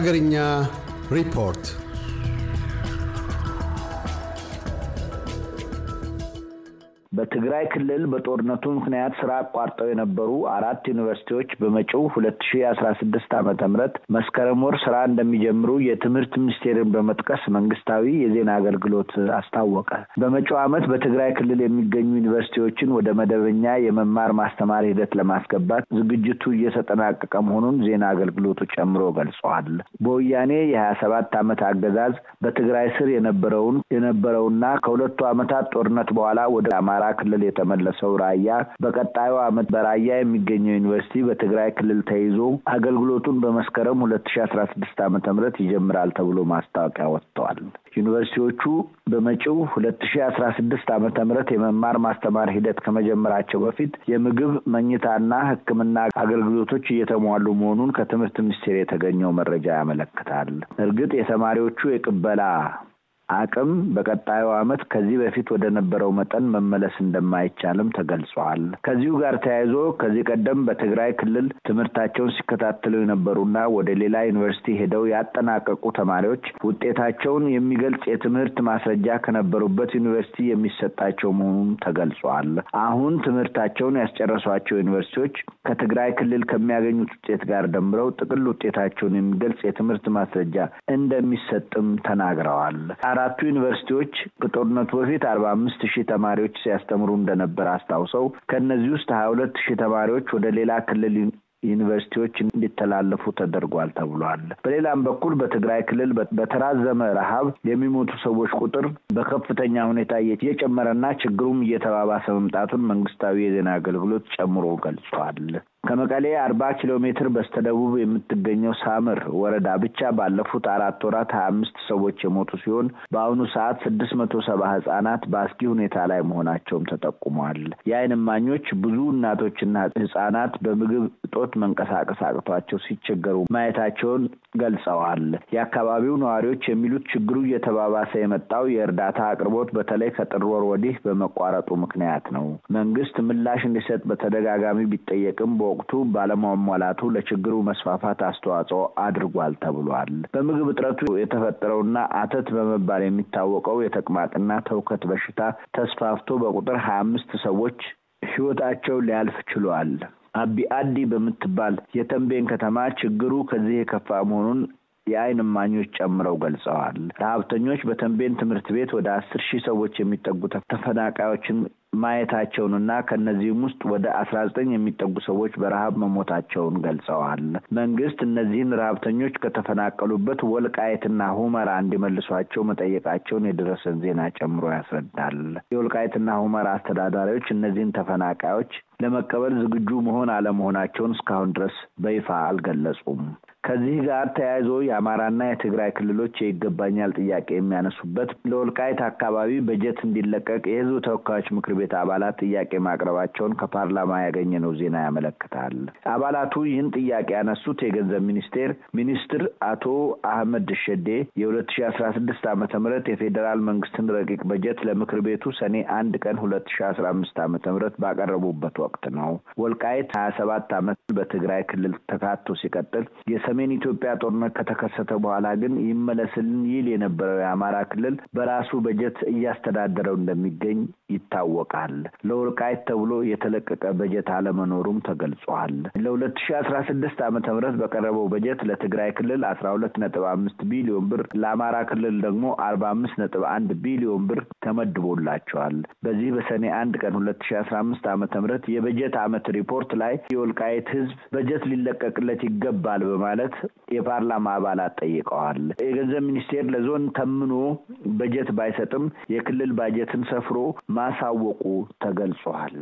Hagarinya report. በትግራይ ክልል በጦርነቱ ምክንያት ስራ አቋርጠው የነበሩ አራት ዩኒቨርሲቲዎች በመጪው ሁለት ሺ አስራ ስድስት ዓመተ ምህረት መስከረም ወር ስራ እንደሚጀምሩ የትምህርት ሚኒስቴርን በመጥቀስ መንግስታዊ የዜና አገልግሎት አስታወቀ። በመጪው ዓመት በትግራይ ክልል የሚገኙ ዩኒቨርሲቲዎችን ወደ መደበኛ የመማር ማስተማር ሂደት ለማስገባት ዝግጅቱ እየተጠናቀቀ መሆኑን ዜና አገልግሎቱ ጨምሮ ገልጸዋል። በወያኔ የሀያ ሰባት ዓመት አገዛዝ በትግራይ ስር የነበረውን የነበረውና ከሁለቱ ዓመታት ጦርነት በኋላ ወደ አማራ ክልል የተመለሰው ራያ በቀጣዩ ዓመት በራያ የሚገኘው ዩኒቨርሲቲ በትግራይ ክልል ተይዞ አገልግሎቱን በመስከረም ሁለት ሺ አስራ ስድስት ዓመተ ምህረት ይጀምራል ተብሎ ማስታወቂያ ወጥተዋል። ዩኒቨርሲቲዎቹ በመጪው ሁለት ሺ አስራ ስድስት ዓመተ ምህረት የመማር ማስተማር ሂደት ከመጀመራቸው በፊት የምግብ መኝታና ሕክምና አገልግሎቶች እየተሟሉ መሆኑን ከትምህርት ሚኒስቴር የተገኘው መረጃ ያመለክታል። እርግጥ የተማሪዎቹ የቅበላ አቅም በቀጣዩ ዓመት ከዚህ በፊት ወደ ነበረው መጠን መመለስ እንደማይቻልም ተገልጿል። ከዚሁ ጋር ተያይዞ ከዚህ ቀደም በትግራይ ክልል ትምህርታቸውን ሲከታተሉ የነበሩና ወደ ሌላ ዩኒቨርሲቲ ሄደው ያጠናቀቁ ተማሪዎች ውጤታቸውን የሚገልጽ የትምህርት ማስረጃ ከነበሩበት ዩኒቨርሲቲ የሚሰጣቸው መሆኑን ተገልጿል። አሁን ትምህርታቸውን ያስጨረሷቸው ዩኒቨርሲቲዎች ከትግራይ ክልል ከሚያገኙት ውጤት ጋር ደምረው ጥቅል ውጤታቸውን የሚገልጽ የትምህርት ማስረጃ እንደሚሰጥም ተናግረዋል። አራቱ ዩኒቨርሲቲዎች ከጦርነቱ በፊት አርባ አምስት ሺህ ተማሪዎች ሲያስተምሩ እንደነበር አስታውሰው ከእነዚህ ውስጥ ሀያ ሁለት ሺህ ተማሪዎች ወደ ሌላ ክልል ዩኒቨርሲቲዎች እንዲተላለፉ ተደርጓል ተብሏል። በሌላም በኩል በትግራይ ክልል በተራዘመ ረሃብ የሚሞቱ ሰዎች ቁጥር በከፍተኛ ሁኔታ እየጨመረና ችግሩም እየተባባሰ መምጣቱን መንግስታዊ የዜና አገልግሎት ጨምሮ ገልጿል። ከመቀሌ አርባ ኪሎ ሜትር በስተደቡብ የምትገኘው ሳምር ወረዳ ብቻ ባለፉት አራት ወራት ሀያ አምስት ሰዎች የሞቱ ሲሆን በአሁኑ ሰዓት ስድስት መቶ ሰባ ህጻናት በአስጊ ሁኔታ ላይ መሆናቸውም ተጠቁሟል። የዓይን እማኞች ብዙ እናቶችና ህጻናት በምግብ እጦት መንቀሳቀስ አቅቷቸው ሲቸገሩ ማየታቸውን ገልጸዋል። የአካባቢው ነዋሪዎች የሚሉት ችግሩ እየተባባሰ የመጣው የእርዳታ አቅርቦት በተለይ ከጥር ወር ወዲህ በመቋረጡ ምክንያት ነው። መንግስት ምላሽ እንዲሰጥ በተደጋጋሚ ቢጠየቅም ወቅቱ ባለማሟላቱ ለችግሩ መስፋፋት አስተዋጽኦ አድርጓል ተብሏል። በምግብ እጥረቱ የተፈጠረውና አተት በመባል የሚታወቀው የተቅማጥና ተውከት በሽታ ተስፋፍቶ በቁጥር ሀያ አምስት ሰዎች ህይወታቸው ሊያልፍ ችሏል። አቢ አዲ በምትባል የተንቤን ከተማ ችግሩ ከዚህ የከፋ መሆኑን የዓይን እማኞች ጨምረው ገልጸዋል። ረሀብተኞች በተንቤን ትምህርት ቤት ወደ አስር ሺህ ሰዎች የሚጠጉ ተፈናቃዮችን ማየታቸውንና ከእነዚህም ውስጥ ወደ አስራ ዘጠኝ የሚጠጉ ሰዎች በረሀብ መሞታቸውን ገልጸዋል። መንግስት እነዚህን ረሀብተኞች ከተፈናቀሉበት ወልቃየትና ሁመራ እንዲመልሷቸው መጠየቃቸውን የደረሰን ዜና ጨምሮ ያስረዳል። የወልቃየትና ሁመራ አስተዳዳሪዎች እነዚህን ተፈናቃዮች ለመቀበል ዝግጁ መሆን አለመሆናቸውን እስካሁን ድረስ በይፋ አልገለጹም። ከዚህ ጋር ተያይዞ የአማራና የትግራይ ክልሎች የይገባኛል ጥያቄ የሚያነሱበት ለወልቃይት አካባቢ በጀት እንዲለቀቅ የህዝብ ተወካዮች ምክር ቤት አባላት ጥያቄ ማቅረባቸውን ከፓርላማ ያገኘነው ዜና ያመለክታል። አባላቱ ይህን ጥያቄ ያነሱት የገንዘብ ሚኒስቴር ሚኒስትር አቶ አህመድ ሸዴ የሁለት ሺ አስራ ስድስት ዓመተ ምህረት የፌዴራል መንግስትን ረቂቅ በጀት ለምክር ቤቱ ሰኔ አንድ ቀን ሁለት ሺ አስራ አምስት ዓመተ ምህረት ባቀረቡበት ወቅት ነው። ወልቃይት ሀያ ሰባት ዓመት በትግራይ ክልል ተካቶ ሲቀጥል የሰሜን ኢትዮጵያ ጦርነት ከተከሰተ በኋላ ግን ይመለስልን ይል የነበረው የአማራ ክልል በራሱ በጀት እያስተዳደረው እንደሚገኝ ይታወቃል። ለወልቃይት ተብሎ የተለቀቀ በጀት አለመኖሩም ተገልጿል። ለሁለት ሺ አስራ ስድስት ዓመተ ምህረት በቀረበው በጀት ለትግራይ ክልል አስራ ሁለት ነጥብ አምስት ቢሊዮን ብር ለአማራ ክልል ደግሞ አርባ አምስት ነጥብ አንድ ቢሊዮን ብር ተመድቦላቸዋል። በዚህ በሰኔ አንድ ቀን ሁለት ሺ አስራ አምስት ዓመተ ምህረት የበጀት ዓመት ሪፖርት ላይ የወልቃይት ህዝብ በጀት ሊለቀቅለት ይገባል በማለት የፓርላማ አባላት ጠይቀዋል። የገንዘብ ሚኒስቴር ለዞን ተምኖ በጀት ባይሰጥም የክልል ባጀትን ሰፍሮ ማሳወቁ ተገልጿል።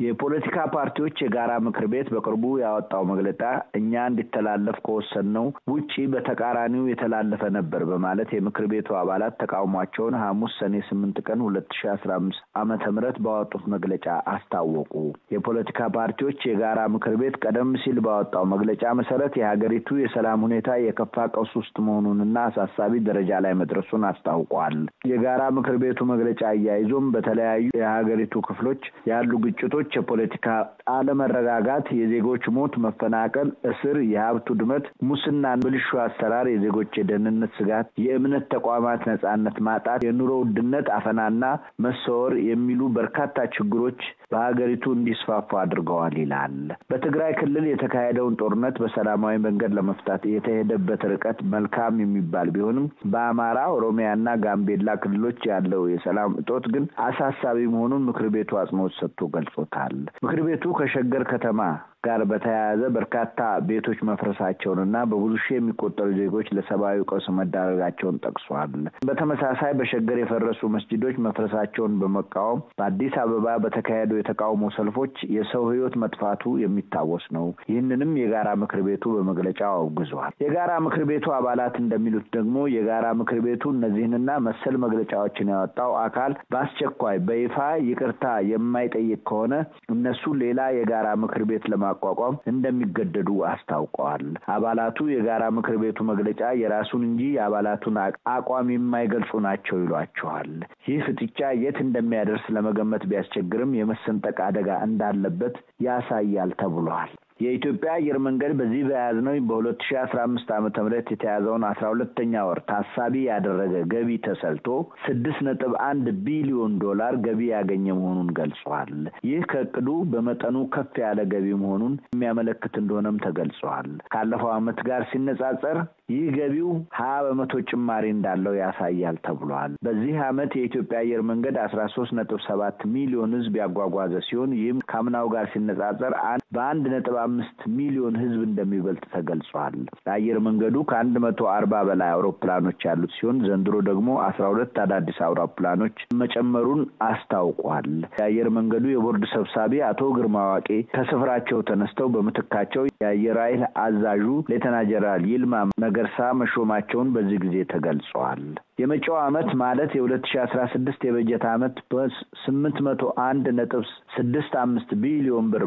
የፖለቲካ ፓርቲዎች የጋራ ምክር ቤት በቅርቡ ያወጣው መግለጫ እኛ እንዲተላለፍ ከወሰንነው ውጪ በተቃራኒው የተላለፈ ነበር በማለት የምክር ቤቱ አባላት ተቃውሟቸውን ሐሙስ ሰኔ ስምንት ቀን ሁለት ሺ አስራ አምስት ዓመተ ምህረት ባወጡት መግለጫ አስታወቁ። የፖለቲካ ፓርቲዎች የጋራ ምክር ቤት ቀደም ሲል ባወጣው መግለጫ መሰረት የሀገሪቱ የሰላም ሁኔታ የከፋ ቀውስ ውስጥ መሆኑንና አሳሳቢ ደረጃ ላይ መድረሱን አስታውቋል። የጋራ ምክር ቤቱ መግለጫ አያይዞም በተለያዩ የሀገሪቱ ክፍሎች ያሉ ግጭቶች ግጭቶች፣ የፖለቲካ አለመረጋጋት፣ የዜጎች ሞት፣ መፈናቀል፣ እስር፣ የሀብት ውድመት፣ ሙስና፣ ብልሹ አሰራር፣ የዜጎች የደህንነት ስጋት፣ የእምነት ተቋማት ነጻነት ማጣት፣ የኑሮ ውድነት፣ አፈናና መሰወር የሚሉ በርካታ ችግሮች በሀገሪቱ እንዲስፋፉ አድርገዋል ይላል። በትግራይ ክልል የተካሄደውን ጦርነት በሰላማዊ መንገድ ለመፍታት የተሄደበት ርቀት መልካም የሚባል ቢሆንም በአማራ፣ ኦሮሚያና ጋምቤላ ክልሎች ያለው የሰላም እጦት ግን አሳሳቢ መሆኑን ምክር ቤቱ አጽንኦት ሰጥቶ ገልጾታል። ምክር ቤቱ ከሸገር ከተማ ጋር በተያያዘ በርካታ ቤቶች መፍረሳቸውንና በብዙ ሺህ የሚቆጠሩ ዜጎች ለሰብአዊ ቀውስ መዳረጋቸውን ጠቅሷል። በተመሳሳይ በሸገር የፈረሱ መስጂዶች መፍረሳቸውን በመቃወም በአዲስ አበባ በተካሄዱ የተቃውሞ ሰልፎች የሰው ሕይወት መጥፋቱ የሚታወስ ነው። ይህንንም የጋራ ምክር ቤቱ በመግለጫው አውግዟል። የጋራ ምክር ቤቱ አባላት እንደሚሉት ደግሞ የጋራ ምክር ቤቱ እነዚህንና መሰል መግለጫዎችን ያወጣው አካል በአስቸኳይ በይፋ ይቅርታ የማይጠይቅ ከሆነ እነሱ ሌላ የጋራ ምክር ቤት ለማ ማቋቋም እንደሚገደዱ አስታውቀዋል። አባላቱ የጋራ ምክር ቤቱ መግለጫ የራሱን እንጂ የአባላቱን አቋም የማይገልጹ ናቸው ይሏቸዋል። ይህ ፍጥጫ የት እንደሚያደርስ ለመገመት ቢያስቸግርም የመሰንጠቅ አደጋ እንዳለበት ያሳያል ተብሏል። የኢትዮጵያ አየር መንገድ በዚህ በያዝነው በሁለት ሺ አስራ አምስት ዓመተ ምህረት የተያዘውን አስራ ሁለተኛ ወር ታሳቢ ያደረገ ገቢ ተሰልቶ ስድስት ነጥብ አንድ ቢሊዮን ዶላር ገቢ ያገኘ መሆኑን ገልጿል። ይህ ከእቅዱ በመጠኑ ከፍ ያለ ገቢ መሆኑን የሚያመለክት እንደሆነም ተገልጿል። ካለፈው ዓመት ጋር ሲነጻጸር ይህ ገቢው ሀያ በመቶ ጭማሪ እንዳለው ያሳያል ተብሏል። በዚህ ዓመት የኢትዮጵያ አየር መንገድ አስራ ሶስት ነጥብ ሰባት ሚሊዮን ሕዝብ ያጓጓዘ ሲሆን ይህም ከአምናው ጋር ሲነጻጸር በአንድ ነጥብ አምስት ሚሊዮን ሕዝብ እንደሚበልጥ ተገልጿል። ለአየር መንገዱ ከአንድ መቶ አርባ በላይ አውሮፕላኖች ያሉት ሲሆን ዘንድሮ ደግሞ አስራ ሁለት አዳዲስ አውሮፕላኖች መጨመሩን አስታውቋል። የአየር መንገዱ የቦርድ ሰብሳቢ አቶ ግርማ ዋቄ ከስፍራቸው ተነስተው በምትካቸው የአየር ኃይል አዛዡ ሌተና ጀነራል ይልማ ነገርሳ መሾማቸውን በዚህ ጊዜ ተገልጸዋል። የመጪው ዓመት ማለት የሁለት ሺ አስራ ስድስት የበጀት ዓመት በስምንት መቶ አንድ ነጥብ ስድስት አምስት ቢሊዮን ብር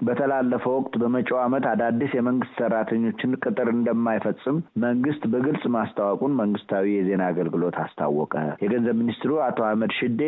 በተላለፈው ወቅት በመጪው ዓመት አዳዲስ የመንግስት ሰራተኞችን ቅጥር እንደማይፈጽም መንግስት በግልጽ ማስታወቁን መንግስታዊ የዜና አገልግሎት አስታወቀ። የገንዘብ ሚኒስትሩ አቶ አህመድ ሽዴ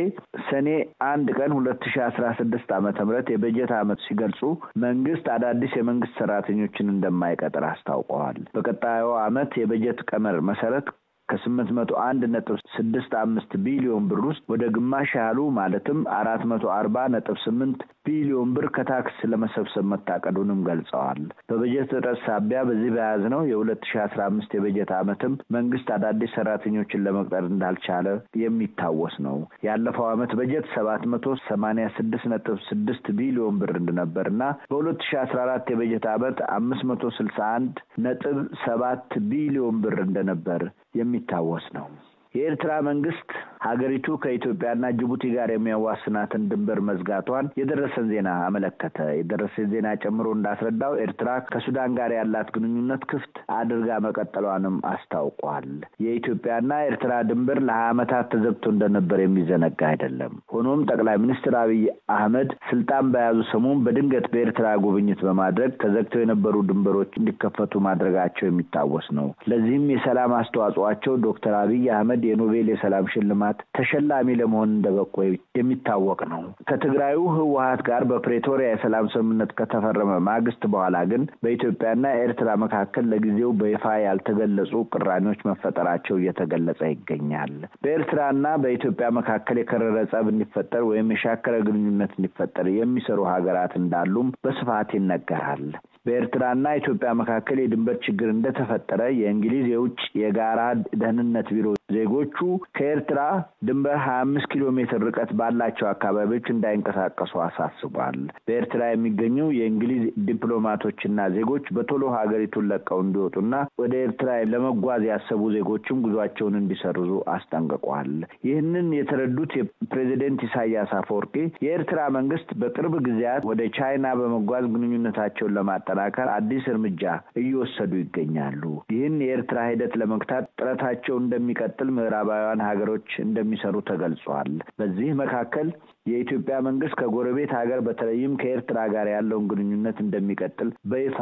ሰኔ አንድ ቀን ሁለት ሺ አስራ ስድስት ዓመተ ምህረት የበጀት ዓመት ሲገልጹ መንግስት አዳዲስ የመንግስት ሰራተኞችን እንደማይቀጥር አስታውቀዋል። በቀጣዩ ዓመት የበጀት ቀመር መሰረት ከስምንት መቶ አንድ ነጥብ ስድስት አምስት ቢሊዮን ብር ውስጥ ወደ ግማሽ ያህሉ ማለትም አራት መቶ አርባ ነጥብ ስምንት ቢሊዮን ብር ከታክስ ለመሰብሰብ መታቀዱንም ገልጸዋል። በበጀት እጥረት ሳቢያ በዚህ በያዝነው የሁለት ሺ አስራ አምስት የበጀት ዓመትም መንግስት አዳዲስ ሰራተኞችን ለመቅጠር እንዳልቻለ የሚታወስ ነው። ያለፈው ዓመት በጀት ሰባት መቶ ሰማኒያ ስድስት ነጥብ ስድስት ቢሊዮን ብር እንደነበር እና በሁለት ሺ አስራ አራት የበጀት ዓመት አምስት መቶ ስልሳ አንድ ነጥብ ሰባት ቢሊዮን ብር እንደነበር የሚታወስ ነው። የኤርትራ መንግስት ሀገሪቱ ከኢትዮጵያና ጅቡቲ ጋር የሚያዋስናትን ድንበር መዝጋቷን የደረሰን ዜና አመለከተ። የደረሰን ዜና ጨምሮ እንዳስረዳው ኤርትራ ከሱዳን ጋር ያላት ግንኙነት ክፍት አድርጋ መቀጠሏንም አስታውቋል። የኢትዮጵያና ኤርትራ ድንበር ለሀያ ዓመታት ተዘግቶ እንደነበር የሚዘነጋ አይደለም። ሆኖም ጠቅላይ ሚኒስትር አብይ አህመድ ስልጣን በያዙ ሰሞን በድንገት በኤርትራ ጉብኝት በማድረግ ተዘግተው የነበሩ ድንበሮች እንዲከፈቱ ማድረጋቸው የሚታወስ ነው። ለዚህም የሰላም አስተዋጽኦአቸው ዶክተር አብይ አህመድ የኖቤል የሰላም ሽልማት ተሸላሚ ለመሆን እንደበቁ የሚታወቅ ነው። ከትግራዩ ህወሀት ጋር በፕሬቶሪያ የሰላም ስምምነት ከተፈረመ ማግስት በኋላ ግን በኢትዮጵያና ኤርትራ መካከል ለጊዜው በይፋ ያልተገለጹ ቅራኔዎች መፈጠራቸው እየተገለጸ ይገኛል። በኤርትራና በኢትዮጵያ መካከል የከረረ ጸብ እንዲፈጠር ወይም የሻከረ ግንኙነት እንዲፈጠር የሚሰሩ ሀገራት እንዳሉም በስፋት ይነገራል። በኤርትራና ኢትዮጵያ መካከል የድንበር ችግር እንደተፈጠረ የእንግሊዝ የውጭ የጋራ ደህንነት ቢሮ ዜጎቹ ከኤርትራ ድንበር ሀያ አምስት ኪሎ ሜትር ርቀት ባላቸው አካባቢዎች እንዳይንቀሳቀሱ አሳስቧል። በኤርትራ የሚገኙ የእንግሊዝ ዲፕሎማቶችና ዜጎች በቶሎ ሀገሪቱን ለቀው እንዲወጡና ወደ ኤርትራ ለመጓዝ ያሰቡ ዜጎችም ጉዟቸውን እንዲሰርዙ አስጠንቅቋል። ይህንን የተረዱት የፕሬዚደንት ኢሳያስ አፈወርቂ የኤርትራ መንግስት በቅርብ ጊዜያት ወደ ቻይና በመጓዝ ግንኙነታቸውን ለማጠናከር አዲስ እርምጃ እየወሰዱ ይገኛሉ። ይህን የኤርትራ ሂደት ለመግታት ጥረታቸው እንደሚቀጥል ምዕራባውያን ሀገሮች እንደሚሰሩ ተገልጿል። በዚህ መካከል የኢትዮጵያ መንግስት ከጎረቤት ሀገር በተለይም ከኤርትራ ጋር ያለውን ግንኙነት እንደሚቀጥል በይፋ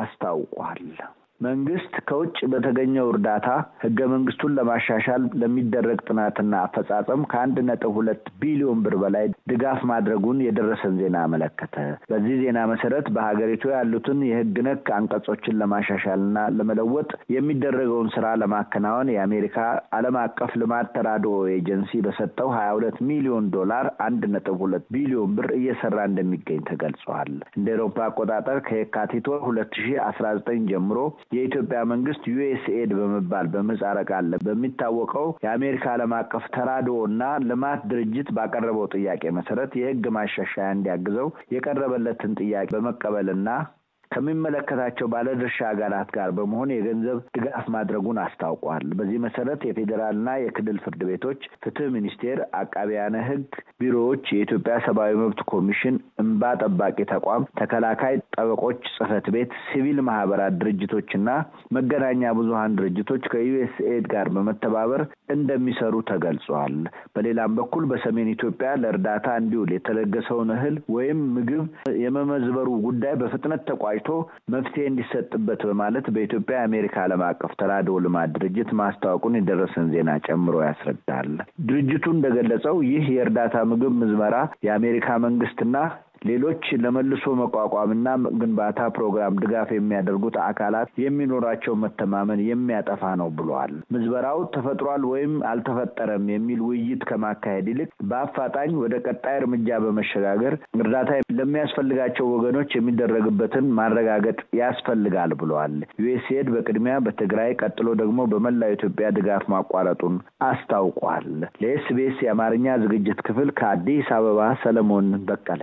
አስታውቋል። መንግስት ከውጭ በተገኘው እርዳታ ህገ መንግስቱን ለማሻሻል ለሚደረግ ጥናትና አፈጻጸም ከአንድ ነጥብ ሁለት ቢሊዮን ብር በላይ ድጋፍ ማድረጉን የደረሰን ዜና አመለከተ። በዚህ ዜና መሰረት በሀገሪቱ ያሉትን የህግ ነክ አንቀጾችን ለማሻሻልና ለመለወጥ የሚደረገውን ስራ ለማከናወን የአሜሪካ ዓለም አቀፍ ልማት ተራድኦ ኤጀንሲ በሰጠው ሀያ ሁለት ሚሊዮን ዶላር አንድ ነጥብ ሁለት ቢሊዮን ብር እየሰራ እንደሚገኝ ተገልጿል። እንደ ኤሮፓ አቆጣጠር ከየካቲት ወር ሁለት ሺ አስራ ዘጠኝ ጀምሮ የኢትዮጵያ መንግስት ዩኤስኤድ በመባል በምህጻረ ቃል በሚታወቀው የአሜሪካ ዓለም አቀፍ ተራድኦ እና ልማት ድርጅት ባቀረበው ጥያቄ መሰረት የህግ ማሻሻያ እንዲያግዘው የቀረበለትን ጥያቄ በመቀበልና ከሚመለከታቸው ባለድርሻ አካላት ጋር በመሆን የገንዘብ ድጋፍ ማድረጉን አስታውቋል። በዚህ መሰረት የፌዴራልና የክልል ፍርድ ቤቶች፣ ፍትህ ሚኒስቴር፣ አቃቢያነ ህግ ቢሮዎች፣ የኢትዮጵያ ሰብአዊ መብት ኮሚሽን፣ እንባ ጠባቂ ተቋም፣ ተከላካይ ጠበቆች ጽህፈት ቤት፣ ሲቪል ማህበራት ድርጅቶችና መገናኛ ብዙሀን ድርጅቶች ከዩኤስኤድ ጋር በመተባበር እንደሚሰሩ ተገልጿል። በሌላም በኩል በሰሜን ኢትዮጵያ ለእርዳታ እንዲውል የተለገሰውን እህል ወይም ምግብ የመመዝበሩ ጉዳይ በፍጥነት ተቋጭቶ መፍትሄ እንዲሰጥበት በማለት በኢትዮጵያ የአሜሪካ ዓለም አቀፍ ተራድኦ ልማት ድርጅት ማስታወቁን የደረሰን ዜና ጨምሮ ያስረዳል። ድርጅቱ እንደገለጸው ይህ የእርዳታ ምግብ ምዝመራ የአሜሪካ መንግስትና ሌሎች ለመልሶ መቋቋምና ግንባታ ፕሮግራም ድጋፍ የሚያደርጉት አካላት የሚኖራቸው መተማመን የሚያጠፋ ነው ብለዋል። ምዝበራው ተፈጥሯል ወይም አልተፈጠረም የሚል ውይይት ከማካሄድ ይልቅ በአፋጣኝ ወደ ቀጣይ እርምጃ በመሸጋገር እርዳታ ለሚያስፈልጋቸው ወገኖች የሚደረግበትን ማረጋገጥ ያስፈልጋል ብለዋል። ዩኤስኤድ በቅድሚያ በትግራይ ቀጥሎ ደግሞ በመላው ኢትዮጵያ ድጋፍ ማቋረጡን አስታውቋል። ለኤስቢኤስ የአማርኛ ዝግጅት ክፍል ከአዲስ አበባ ሰለሞን በቀለ።